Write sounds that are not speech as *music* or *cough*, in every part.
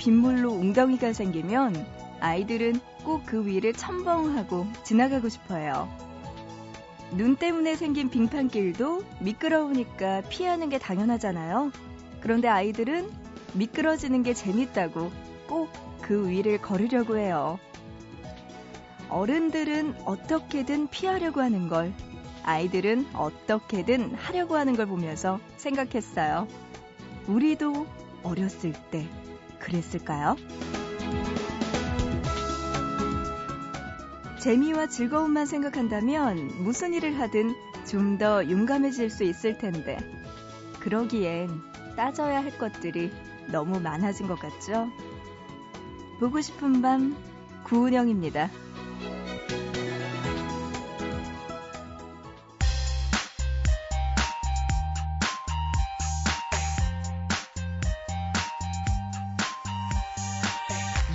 빗물로 웅덩이가 생기면 아이들은 꼭 그 위를 첨벙하고 지나가고 싶어요. 눈 때문에 생긴 빙판길도 미끄러우니까 피하는 게 당연하잖아요. 그런데 아이들은 미끄러지는 게 재밌다고 꼭 그 위를 걸으려고 해요. 어른들은 어떻게든 피하려고 하는 걸, 아이들은 어떻게든 하려고 하는 걸 보면서 생각했어요. 우리도 어렸을 때 그랬을까요? 재미와 즐거움만 생각한다면 무슨 일을 하든 좀 더 용감해질 수 있을 텐데, 그러기엔 따져야 할 것들이 너무 많아진 것 같죠? 보고 싶은 밤 구은영입니다.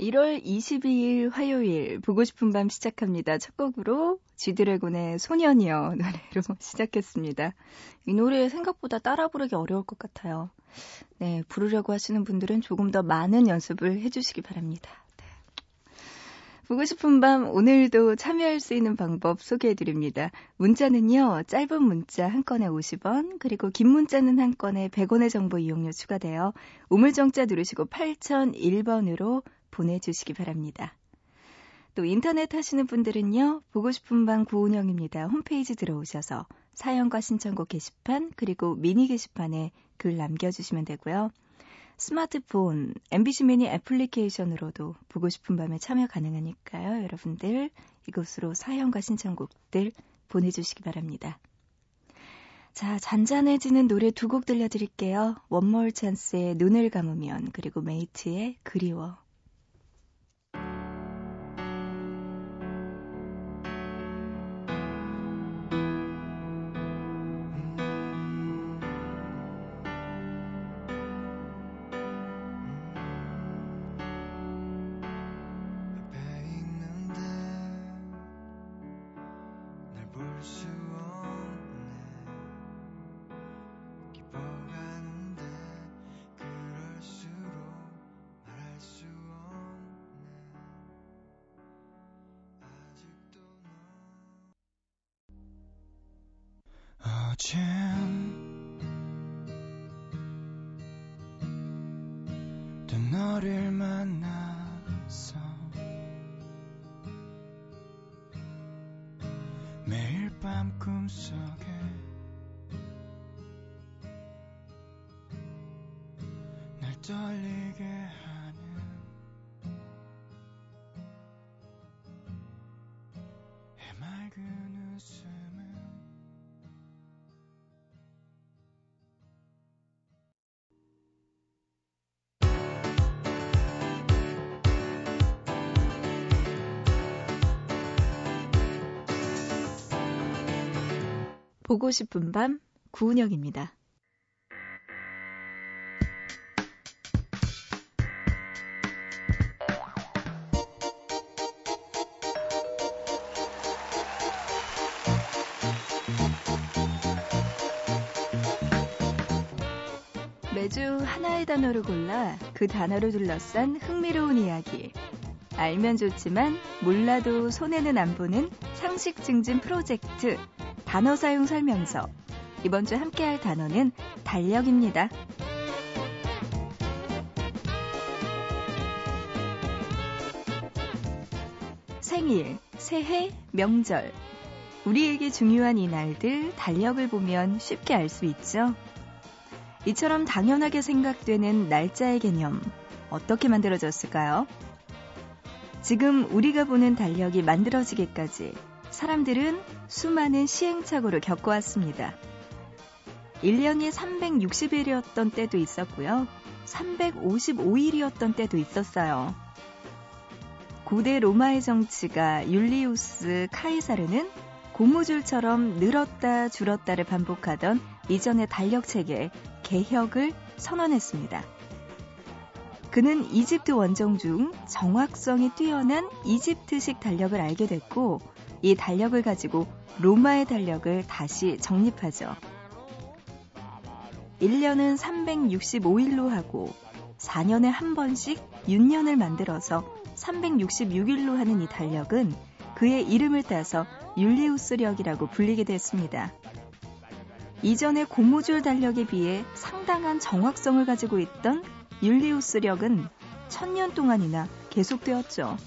1월 22일 화요일 보고 싶은 밤 시작합니다. 첫 곡으로 쥐드래곤의 소년이여 *laughs* 노래로 시작했습니다. 이 노래 생각보다 따라 부르기 어려울 것 같아요. 네, 부르려고 하시는 분들은 조금 더 많은 연습을 해주시기 바랍니다. 보고 싶은 밤 오늘도 참여할 수 있는 방법 소개해 드립니다. 문자는요. 짧은 문자 한 건에 50원, 그리고 긴 문자는 한 건에 100원의 정보 이용료 추가되어 우물정자 누르시고 8001번으로 보내주시기 바랍니다. 또 인터넷 하시는 분들은요. 보고 싶은 밤 구운영입니다. 홈페이지 들어오셔서 사연과 신청곡 게시판 그리고 미니 게시판에 글 남겨주시면 되고요. 스마트폰, MBC 미니 애플리케이션으로도 보고 싶은 밤에 참여 가능하니까요. 여러분들 이곳으로 사연과 신청곡들 보내주시기 바랍니다. 자, 잔잔해지는 노래 두 곡 들려드릴게요. 원몰 찬스의 눈을 감으면 그리고 메이트의 그리워. 어젠 또 너를 만났어 매일 밤 꿈속에 날 떨리게 하 보고 싶은 밤 구은영입니다. 매주 하나의 단어를 골라 그 단어를 둘러싼 흥미로운 이야기. 알면 좋지만 몰라도 손해는 안 보는 상식 증진 프로젝트 단어 사용 설명서. 이번 주 함께 할 단어는 달력입니다. 생일, 새해, 명절. 우리에게 중요한 이 날들 달력을 보면 쉽게 알 수 있죠. 이처럼 당연하게 생각되는 날짜의 개념 어떻게 만들어졌을까요? 지금 우리가 보는 달력이 만들어지기까지 사람들은 수많은 시행착오를 겪어왔습니다. 1년이 360일이었던 때도 있었고요. 355일이었던 때도 있었어요. 고대 로마의 정치가 율리우스 카이사르는 고무줄처럼 늘었다 줄었다를 반복하던 이전의 달력 체계 개혁을 선언했습니다. 그는 이집트 원정 중 정확성이 뛰어난 이집트식 달력을 알게 됐고 이 달력을 가지고 로마의 달력을 다시 정립하죠. 1년은 365일로 하고 4년에 한 번씩 윤년을 만들어서 366일로 하는 이 달력은 그의 이름을 따서 율리우스력이라고 불리게 됐습니다. 이전의 고무줄 달력에 비해 상당한 정확성을 가지고 있던 율리우스력은 천년 동안이나 계속되었죠.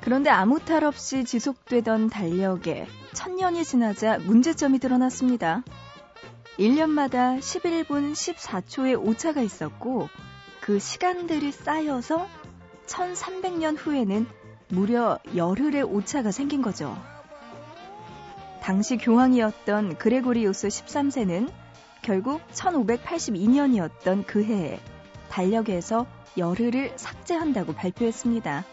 그런데 아무 탈 없이 지속되던 달력에 천년이 지나자 문제점이 드러났습니다. 1년마다 11분 14초의 오차가 있었고 그 시간들이 쌓여서 1300년 후에는 무려 열흘의 오차가 생긴 거죠. 당시 교황이었던 그레고리우스 13세는 결국 1582년이었던 그 해에 달력에서 열흘을 삭제한다고 발표했습니다.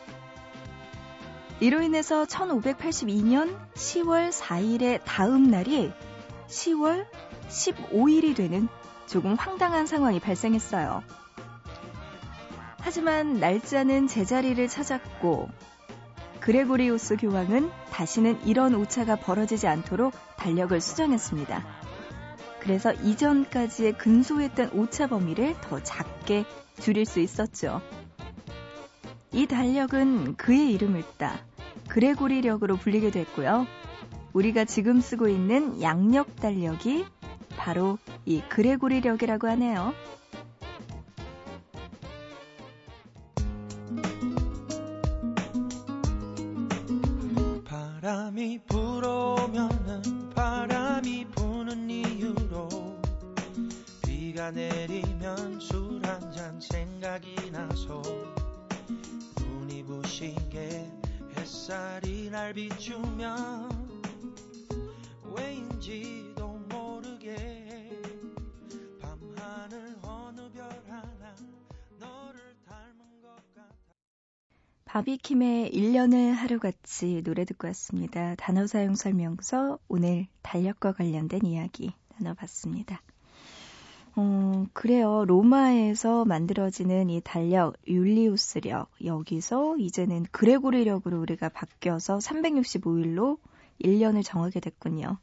이로 인해서 1582년 10월 4일의 다음 날이 10월 15일이 되는 조금 황당한 상황이 발생했어요. 하지만 날짜는 제자리를 찾았고 그레고리우스 교황은 다시는 이런 오차가 벌어지지 않도록 달력을 수정했습니다. 그래서 이전까지의 근소했던 오차 범위를 더 작게 줄일 수 있었죠. 이 달력은 그의 이름을 따 그레고리력으로 불리게 됐고요. 우리가 지금 쓰고 있는 양력 달력이 바로 이 그레고리력이라고 하네요. 바람이 불어오면은 바람이 부는 이유로 비가 내리면 술 한 잔 생각이 나서 부시게 햇살이 날 비추면 왜인지도 모르게 밤하늘 어느 별 하나 너를 닮은 것 같아 바비킴의 1년을 하루같이 노래 듣고 왔습니다. 단어 사용 설명서 오늘 달력과 관련된 이야기 나눠봤습니다. 어, 그래요. 로마에서 만들어지는 이 달력, 율리우스력, 여기서 이제는 그레고리력으로 우리가 바뀌어서 365일로 1년을 정하게 됐군요.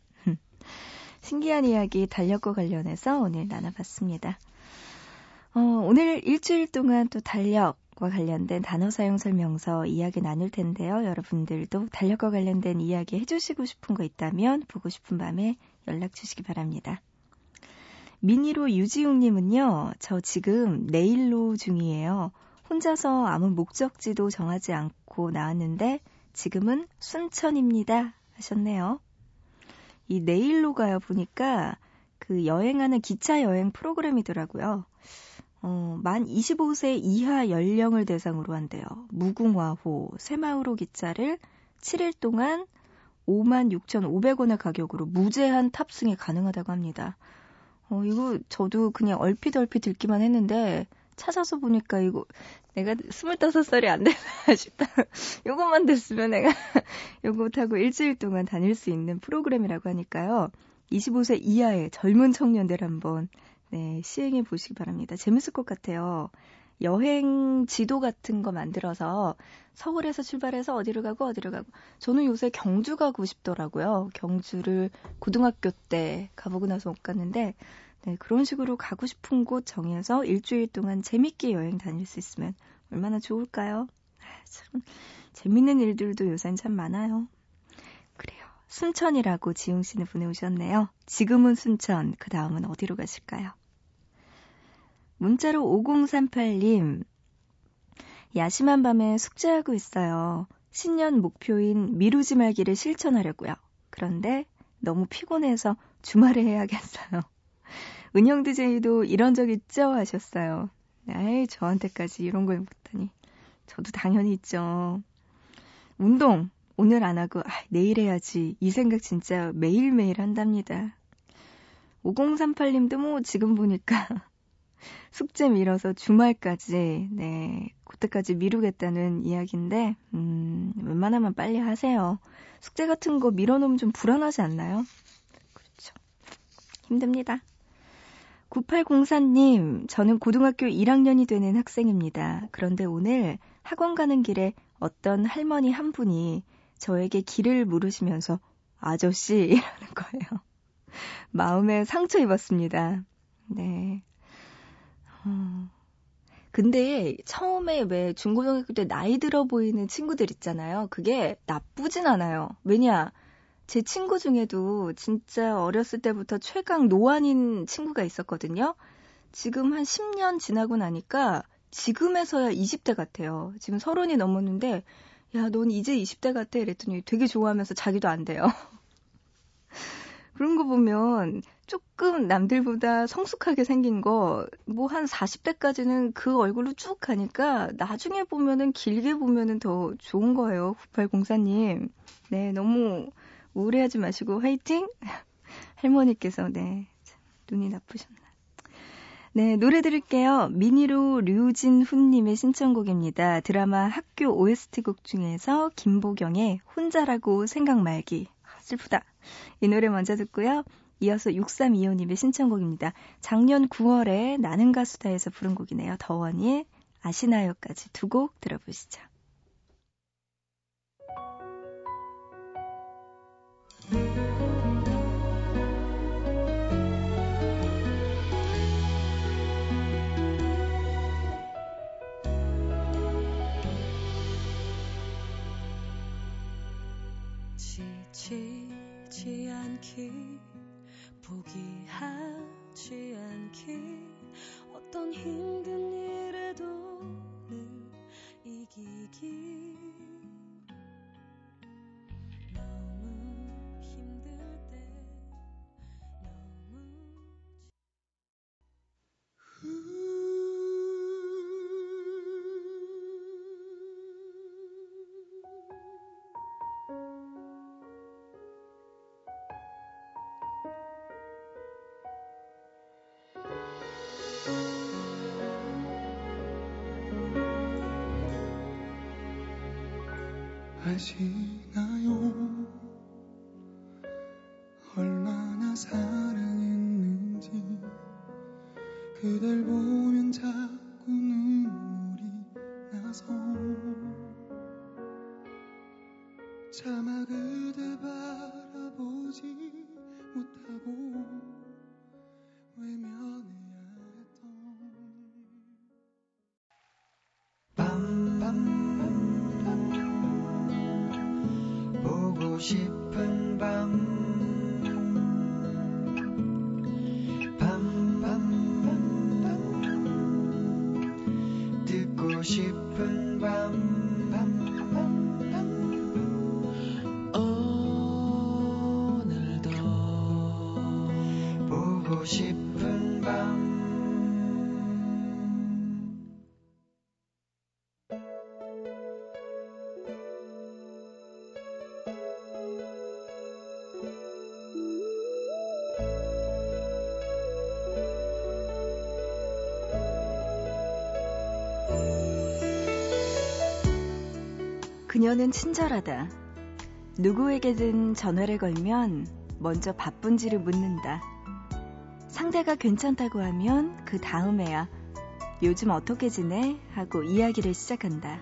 신기한 이야기 달력과 관련해서 오늘 나눠봤습니다. 어, 오늘 일주일 동안 또 달력과 관련된 단어 사용 설명서 이야기 나눌 텐데요. 여러분들도 달력과 관련된 이야기 해주시고 싶은 거 있다면 보고 싶은 밤에 연락 주시기 바랍니다. 미니로 유지웅님은요, 저 지금 내일로 중이에요. 혼자서 아무 목적지도 정하지 않고 나왔는데 지금은 순천입니다. 하셨네요. 이 내일로 가요 보니까 그 여행하는 기차 여행 프로그램이더라고요. 어, 만 25세 이하 연령을 대상으로 한대요. 무궁화호 새마을호 기차를 7일 동안 56,500원의 가격으로 무제한 탑승이 가능하다고 합니다. 어, 이거 저도 그냥 얼핏 얼핏 듣기만 했는데 찾아서 보니까 이거 내가 25살이 안 되나 *laughs* 싶다. 요것만 됐으면 내가 *laughs* 요거 타고 일주일 동안 다닐 수 있는 프로그램이라고 하니까요. 25세 이하의 젊은 청년들 한번 네, 시행해 보시기 바랍니다. 재밌을 것 같아요. 여행 지도 같은 거 만들어서 서울에서 출발해서 어디를 가고 어디를 가고 저는 요새 경주 가고 싶더라고요. 경주를 고등학교 때 가보고 나서 못 갔는데 네, 그런 식으로 가고 싶은 곳 정해서 일주일 동안 재밌게 여행 다닐 수 있으면 얼마나 좋을까요? 아, 참 재밌는 일들도 요새는 참 많아요. 그래요. 순천이라고 지웅 씨는 보내오셨네요. 지금은 순천, 그 다음은 어디로 가실까요? 문자로 5038님, 야심한 밤에 숙제하고 있어요. 신년 목표인 미루지 말기를 실천하려고요. 그런데 너무 피곤해서 주말에 해야겠어요. *laughs* 은영 DJ도 이런 적 있죠? 하셨어요. 아이, 저한테까지 이런 걸 묻다니. 저도 당연히 있죠. 운동, 오늘 안 하고, 아, 내일 해야지. 이 생각 진짜 매일매일 한답니다. 5038님도 뭐 지금 보니까 숙제 미뤄서 주말까지, 네, 그때까지 미루겠다는 이야기인데, 음, 웬만하면 빨리 하세요. 숙제 같은 거 밀어놓으면 좀 불안하지 않나요? 그렇죠. 힘듭니다. 9804님, 저는 고등학교 1학년이 되는 학생입니다. 그런데 오늘 학원 가는 길에 어떤 할머니 한 분이 저에게 길을 물으시면서 아저씨 *laughs* 이러는 거예요. 마음에 상처 입었습니다. 네. 어. 근데 처음에 왜 중고등학교 때 나이 들어 보이는 친구들 있잖아요. 그게 나쁘진 않아요. 왜냐? 제 친구 중에도 진짜 어렸을 때부터 최강 노안인 친구가 있었거든요. 지금 한 10년 지나고 나니까 지금에서야 20대 같아요. 지금 서른이 넘었는데, 야, 넌 이제 20대 같아. 이랬더니 되게 좋아하면서 자기도 안 돼요. *laughs* 그런 거 보면 조금 남들보다 성숙하게 생긴 거, 뭐 한 40대까지는 그 얼굴로 쭉 가니까 나중에 보면은 길게 보면은 더 좋은 거예요. 9804님. 네, 너무 우울해하지 마시고 화이팅! *laughs* 할머니께서, 네, 눈이 나쁘셨나. 네, 노래 들을게요. 미니로 류진훈님의 신청곡입니다. 드라마 학교 OST곡 중에서 김보경의 혼자라고 생각 말기. 아, 슬프다. 이 노래 먼저 듣고요. 이어서 6325님의 신청곡입니다. 작년 9월에 나는 가수다에서 부른 곡이네요. 더원이의 아시나요까지 두 곡 들어보시죠. 지치지 않기 포기하지 않기. 어떤 힘든 일에도 늘 이기기 사랑했는지 그댈 보면 자 싶은 밤 그녀는 친절하다. 누구에게든 전화를 걸면 먼저 바쁜지를 묻는다. 상대가 괜찮다고 하면 그 다음에야 요즘 어떻게 지내? 하고 이야기를 시작한다.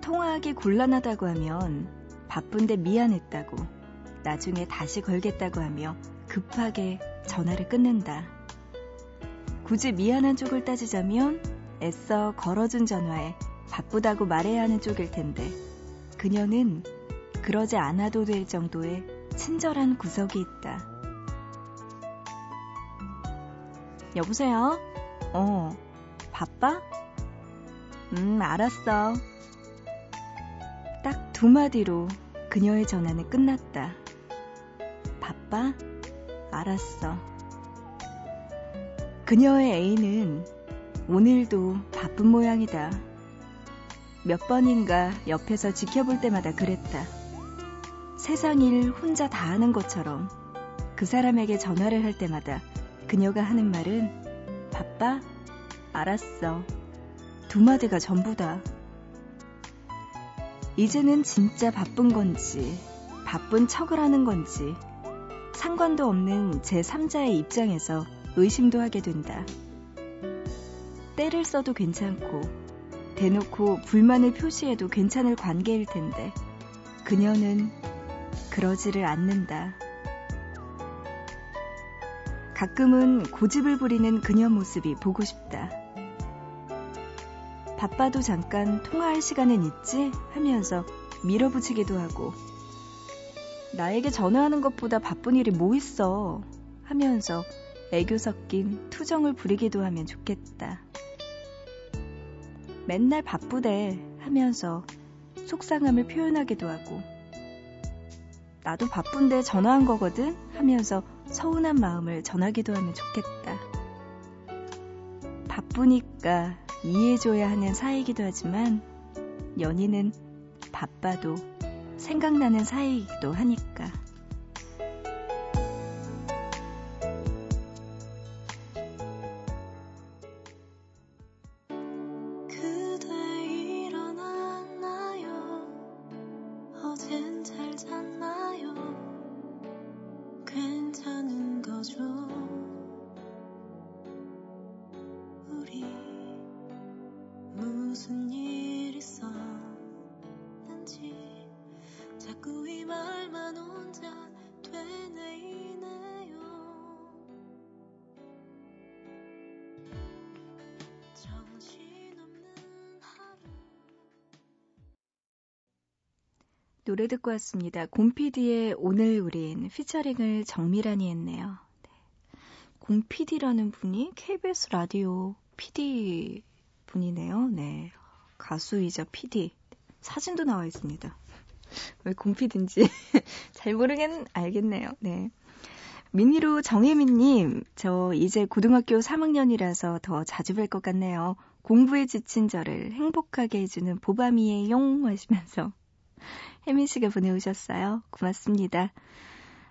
통화하기 곤란하다고 하면 바쁜데 미안했다고 나중에 다시 걸겠다고 하며 급하게 전화를 끊는다. 굳이 미안한 쪽을 따지자면 애써 걸어준 전화에 바쁘다고 말해야 하는 쪽일 텐데 그녀는 그러지 않아도 될 정도의 친절한 구석이 있다. 여보세요? 어, 바빠? 음, 알았어. 딱 두 마디로 그녀의 전화는 끝났다. 바빠? 알았어. 그녀의 애인은 오늘도 바쁜 모양이다. 몇 번인가 옆에서 지켜볼 때마다 그랬다. 세상 일 혼자 다 하는 것처럼 그 사람에게 전화를 할 때마다 그녀가 하는 말은 바빠? 알았어. 두 마디가 전부다. 이제는 진짜 바쁜 건지, 바쁜 척을 하는 건지, 상관도 없는 제 3자의 입장에서 의심도 하게 된다. 때를 써도 괜찮고, 대놓고 불만을 표시해도 괜찮을 관계일 텐데, 그녀는 그러지를 않는다. 가끔은 고집을 부리는 그녀 모습이 보고 싶다. 바빠도 잠깐 통화할 시간은 있지? 하면서 밀어붙이기도 하고, 나에게 전화하는 것보다 바쁜 일이 뭐 있어? 하면서 애교 섞인 투정을 부리기도 하면 좋겠다. 맨날 바쁘대 하면서 속상함을 표현하기도 하고, 나도 바쁜데 전화한 거거든? 하면서 서운한 마음을 전하기도 하면 좋겠다. 바쁘니까 이해해줘야 하는 사이이기도 하지만 연인은 바빠도 생각나는 사이이기도 하니까. 노래 듣고 왔습니다. 곰피디의 오늘 우린 피처링을 정밀하니 했네요. 네. 곰피디라는 분이 KBS 라디오 PD 분이네요. 네. 가수이자 PD. 사진도 나와 있습니다. 왜 곰피디인지 *laughs* 잘 모르겠, 알겠네요. 네. 미니로 정혜민님, 저 이제 고등학교 3학년이라서 더 자주 뵐 것 같네요. 공부에 지친 저를 행복하게 해주는 보밤이의 용 하시면서 *laughs* 혜민 씨가 보내오셨어요. 고맙습니다.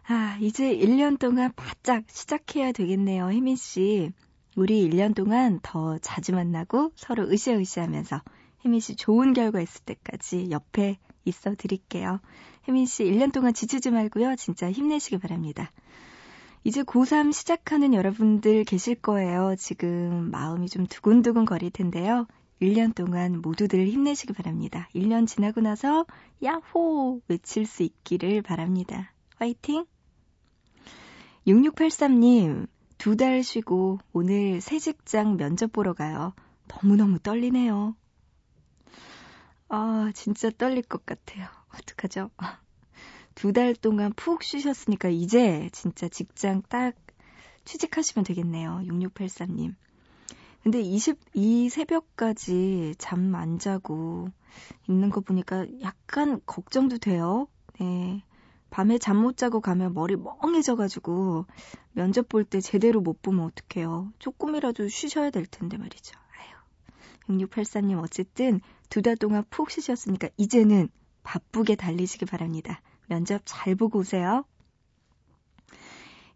아, 이제 1년 동안 바짝 시작해야 되겠네요, 혜민 씨. 우리 1년 동안 더 자주 만나고 서로 으쌰으쌰 하면서 혜민 씨 좋은 결과 있을 때까지 옆에 있어 드릴게요. 혜민 씨 1년 동안 지치지 말고요. 진짜 힘내시기 바랍니다. 이제 고3 시작하는 여러분들 계실 거예요. 지금 마음이 좀 두근두근 거릴 텐데요. 1년 동안 모두들 힘내시기 바랍니다. 1년 지나고 나서 야호 외칠 수 있기를 바랍니다. 화이팅! 6683님, 두 달 쉬고 오늘 새 직장 면접 보러 가요. 너무너무 떨리네요. 아, 진짜 떨릴 것 같아요. 어떡하죠? 두 달 동안 푹 쉬셨으니까 이제 진짜 직장 딱 취직하시면 되겠네요. 6683님. 근데 22 새벽까지 잠 안 자고 있는 거 보니까 약간 걱정도 돼요. 네. 밤에 잠 못 자고 가면 머리 멍해져가지고 면접 볼 때 제대로 못 보면 어떡해요. 조금이라도 쉬셔야 될 텐데 말이죠. 아유. 6684님 어쨌든 두 달 동안 푹 쉬셨으니까 이제는 바쁘게 달리시기 바랍니다. 면접 잘 보고 오세요.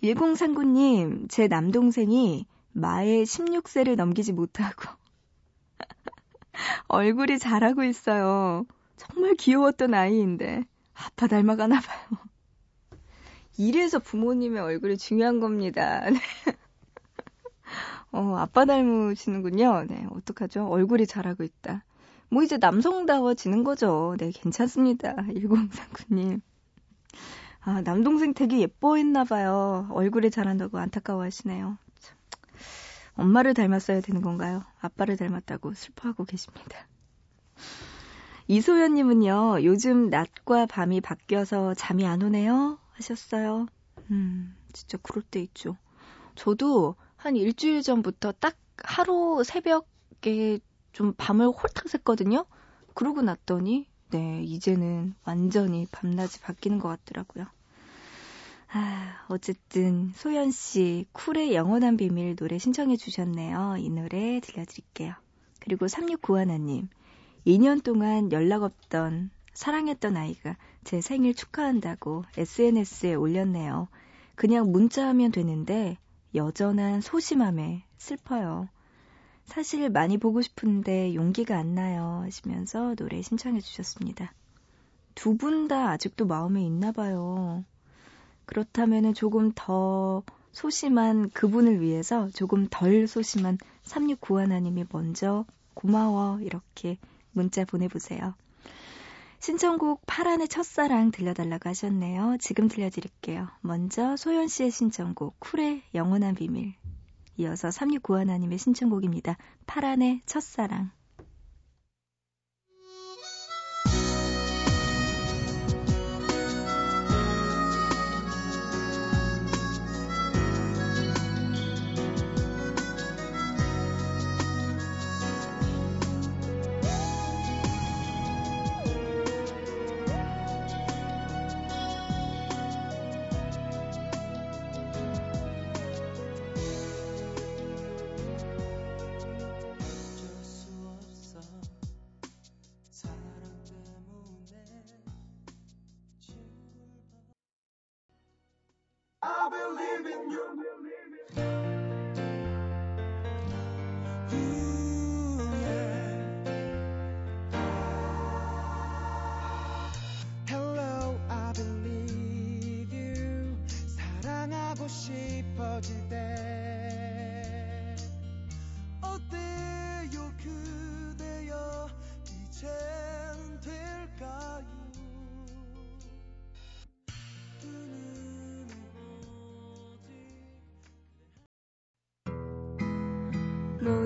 1039님, 제 남동생이 마에 16세를 넘기지 못하고 *laughs* 얼굴이 자라고 있어요. 정말 귀여웠던 아이인데 아빠 닮아가나 봐요. 이래서 부모님의 얼굴이 중요한 겁니다. 네. 어, 아빠 닮으시는군요. 네, 어떡하죠? 얼굴이 자라고 있다. 뭐 이제 남성다워지는 거죠. 네, 괜찮습니다. 1039님. 아, 남동생 되게 예뻐했나 봐요. 얼굴이 자란다고 안타까워 하시네요. 엄마를 닮았어야 되는 건가요? 아빠를 닮았다고 슬퍼하고 계십니다. 이소연님은요, 요즘 낮과 밤이 바뀌어서 잠이 안 오네요? 하셨어요. 음, 진짜 그럴 때 있죠. 저도 한 일주일 전부터 딱 하루 새벽에 좀 밤을 홀딱 샜거든요? 그러고 났더니, 네, 이제는 완전히 밤낮이 바뀌는 것 같더라고요. 아, 어쨌든 소연 씨 쿨의 영원한 비밀 노래 신청해 주셨네요. 이 노래 들려드릴게요. 그리고 3691님 2년 동안 연락 없던 사랑했던 아이가 제 생일 축하한다고 SNS에 올렸네요. 그냥 문자하면 되는데 여전한 소심함에 슬퍼요. 사실 많이 보고 싶은데 용기가 안 나요 하시면서 노래 신청해 주셨습니다. 두 분 다 아직도 마음에 있나 봐요. 그렇다면 조금 더 소심한 그분을 위해서 조금 덜 소심한 3691하님이 먼저 고마워 이렇게 문자 보내보세요. 신청곡 파란의 첫사랑 들려달라고 하셨네요. 지금 들려드릴게요. 먼저 소연 씨의 신청곡 쿨의 영원한 비밀 이어서 3691하님의 신청곡입니다. 파란의 첫사랑 within you.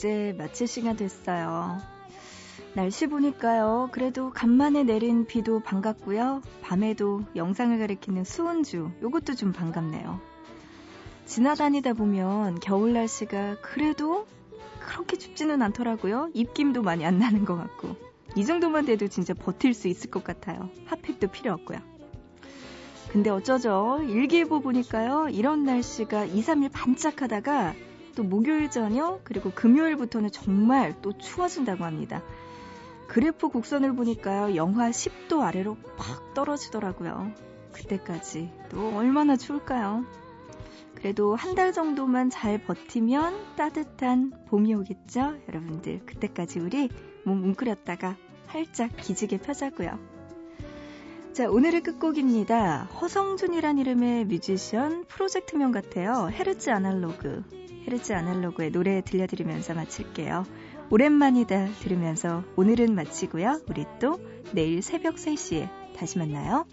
이제 마칠 시간 됐어요. 날씨 보니까요. 그래도 간만에 내린 비도 반갑고요. 밤에도 영상을 가리키는 수은주, 요것도 좀 반갑네요. 지나다니다 보면 겨울 날씨가 그래도 그렇게 춥지는 않더라고요. 입김도 많이 안 나는 것 같고. 이 정도만 돼도 진짜 버틸 수 있을 것 같아요. 핫팩도 필요 없고요. 근데 어쩌죠? 일기예보 보니까요. 이런 날씨가 2, 3일 반짝하다가 또 목요일 저녁 그리고 금요일부터는 정말 또 추워진다고 합니다. 그래프 곡선을 보니까요. 영하 10도 아래로 팍 떨어지더라고요. 그때까지 또 얼마나 추울까요? 그래도 한 달 정도만 잘 버티면 따뜻한 봄이 오겠죠? 여러분들 그때까지 우리 몸 웅크렸다가 활짝 기지개 펴자고요. 자, 오늘의 끝곡입니다. 허성준이란 이름의 뮤지션 프로젝트명 같아요. 헤르츠 아날로그. 헤르츠 아날로그의 노래 들려드리면서 마칠게요. 오랜만이다 들으면서 오늘은 마치고요. 우리 또 내일 새벽 3시에 다시 만나요.